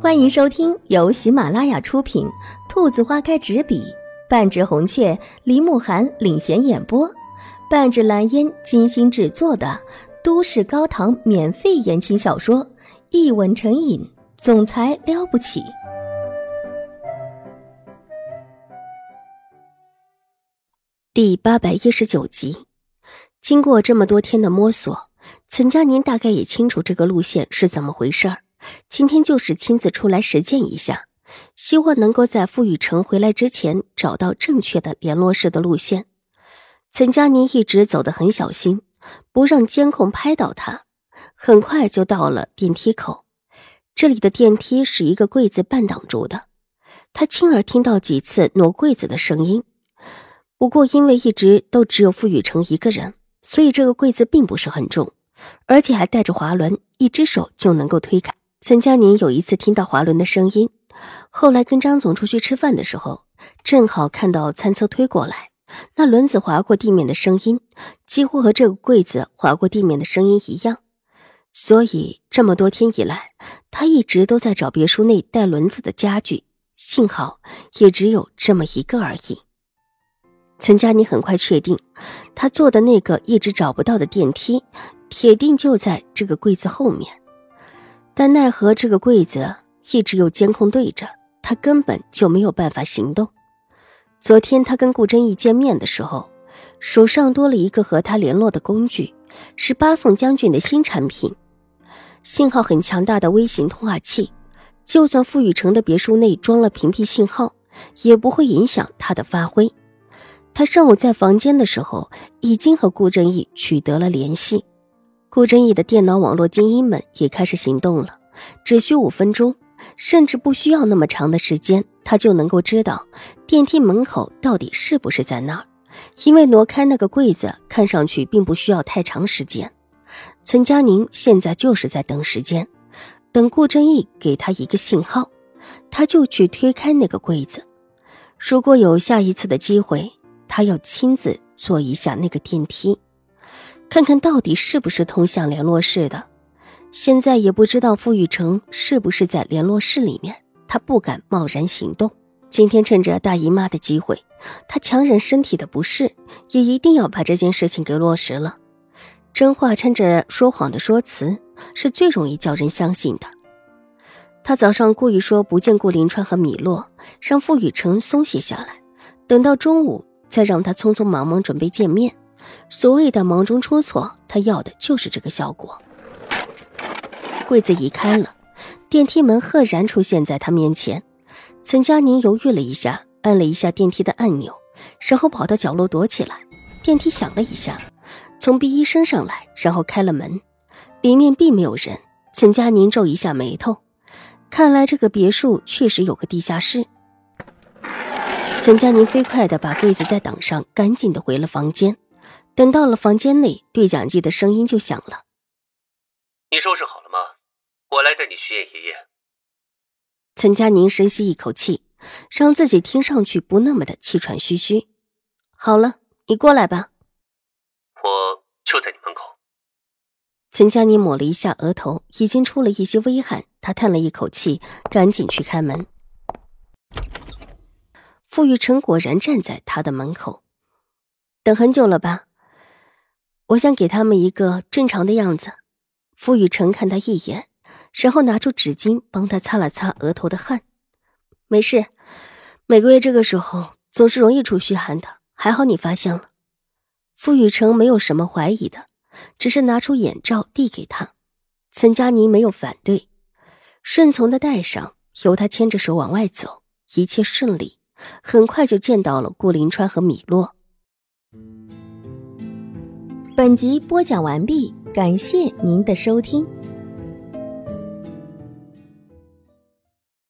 欢迎收听由喜马拉雅出品、兔子花开纸笔、半指红雀、林慕寒领衔演播、半指蓝烟精心制作的都市高糖免费言情小说《一吻成瘾》，总裁了不起。第八百一十九集，经过这么多天的摸索，岑佳宁大概也清楚这个路线是怎么回事儿。今天就是亲自出来实践一下，希望能够在傅雨辰回来之前找到正确的联络室的路线。岑佳宁一直走得很小心，不让监控拍到他。很快就到了电梯口，这里的电梯是一个柜子半挡住的。他亲耳听到几次挪柜子的声音，不过因为一直都只有傅雨辰一个人，所以这个柜子并不是很重，而且还带着滑轮，一只手就能够推开。岑佳宁有一次听到滑轮的声音，后来跟张总出去吃饭的时候，正好看到餐车推过来，那轮子划过地面的声音，几乎和这个柜子划过地面的声音一样。所以这么多天以来，他一直都在找别墅内带轮子的家具，幸好也只有这么一个而已。岑佳宁很快确定，他坐的那个一直找不到的电梯，铁定就在这个柜子后面。但奈何这个柜子一直有监控对着，他根本就没有办法行动。昨天他跟顾真义见面的时候，手上多了一个和他联络的工具，是八送将军的新产品，信号很强大的微型通话器。就算傅雨成的别墅内装了屏蔽信号，也不会影响他的发挥。他上午在房间的时候，已经和顾正义取得了联系。顾真义的电脑网络精英们也开始行动了，只需五分钟，甚至不需要那么长的时间，他就能够知道电梯门口到底是不是在那儿。因为挪开那个柜子，看上去并不需要太长时间。岑佳宁现在就是在等时间，等顾真义给他一个信号，他就去推开那个柜子。如果有下一次的机会，他要亲自坐一下那个电梯。看看到底是不是通向联络室的，现在也不知道傅雨成是不是在联络室里面，他不敢贸然行动。今天趁着大姨妈的机会，他强忍身体的不适，也一定要把这件事情给落实了。真话掺着说谎的说辞，是最容易叫人相信的。他早上故意说不见顾林川和米洛，让傅雨成松懈下来，等到中午再让他匆匆忙忙准备见面。所谓的忙中出错，他要的就是这个效果。柜子移开了，电梯门赫然出现在他面前。岑佳宁犹豫了一下，按了一下电梯的按钮，然后跑到角落躲起来。电梯响了一下，从 B 一升上来，然后开了门，里面并没有人。岑佳宁皱一下眉头，看来这个别墅确实有个地下室。岑佳宁飞快地把柜子再挡上，赶紧地回了房间。等到了房间内，对讲机的声音就响了。你收拾好了吗？我来带你去见爷爷。岑佳宁深吸一口气，让自己听上去不那么的气喘吁吁。好了，你过来吧。我就在你门口。岑佳宁抹了一下额头，已经出了一些微汗。她叹了一口气，赶紧去开门。傅玉成果然站在他的门口，等很久了吧？我想给他们一个正常的样子。傅雨辰看他一眼，然后拿出纸巾帮他擦了擦额头的汗。没事，每个月这个时候总是容易出虚汗的，还好你发现了。傅雨辰没有什么怀疑的，只是拿出眼罩递给他。岑佳宁没有反对，顺从的戴上，由他牵着手往外走，一切顺利。很快就见到了顾林川和米洛。本集播讲完毕，感谢您的收听。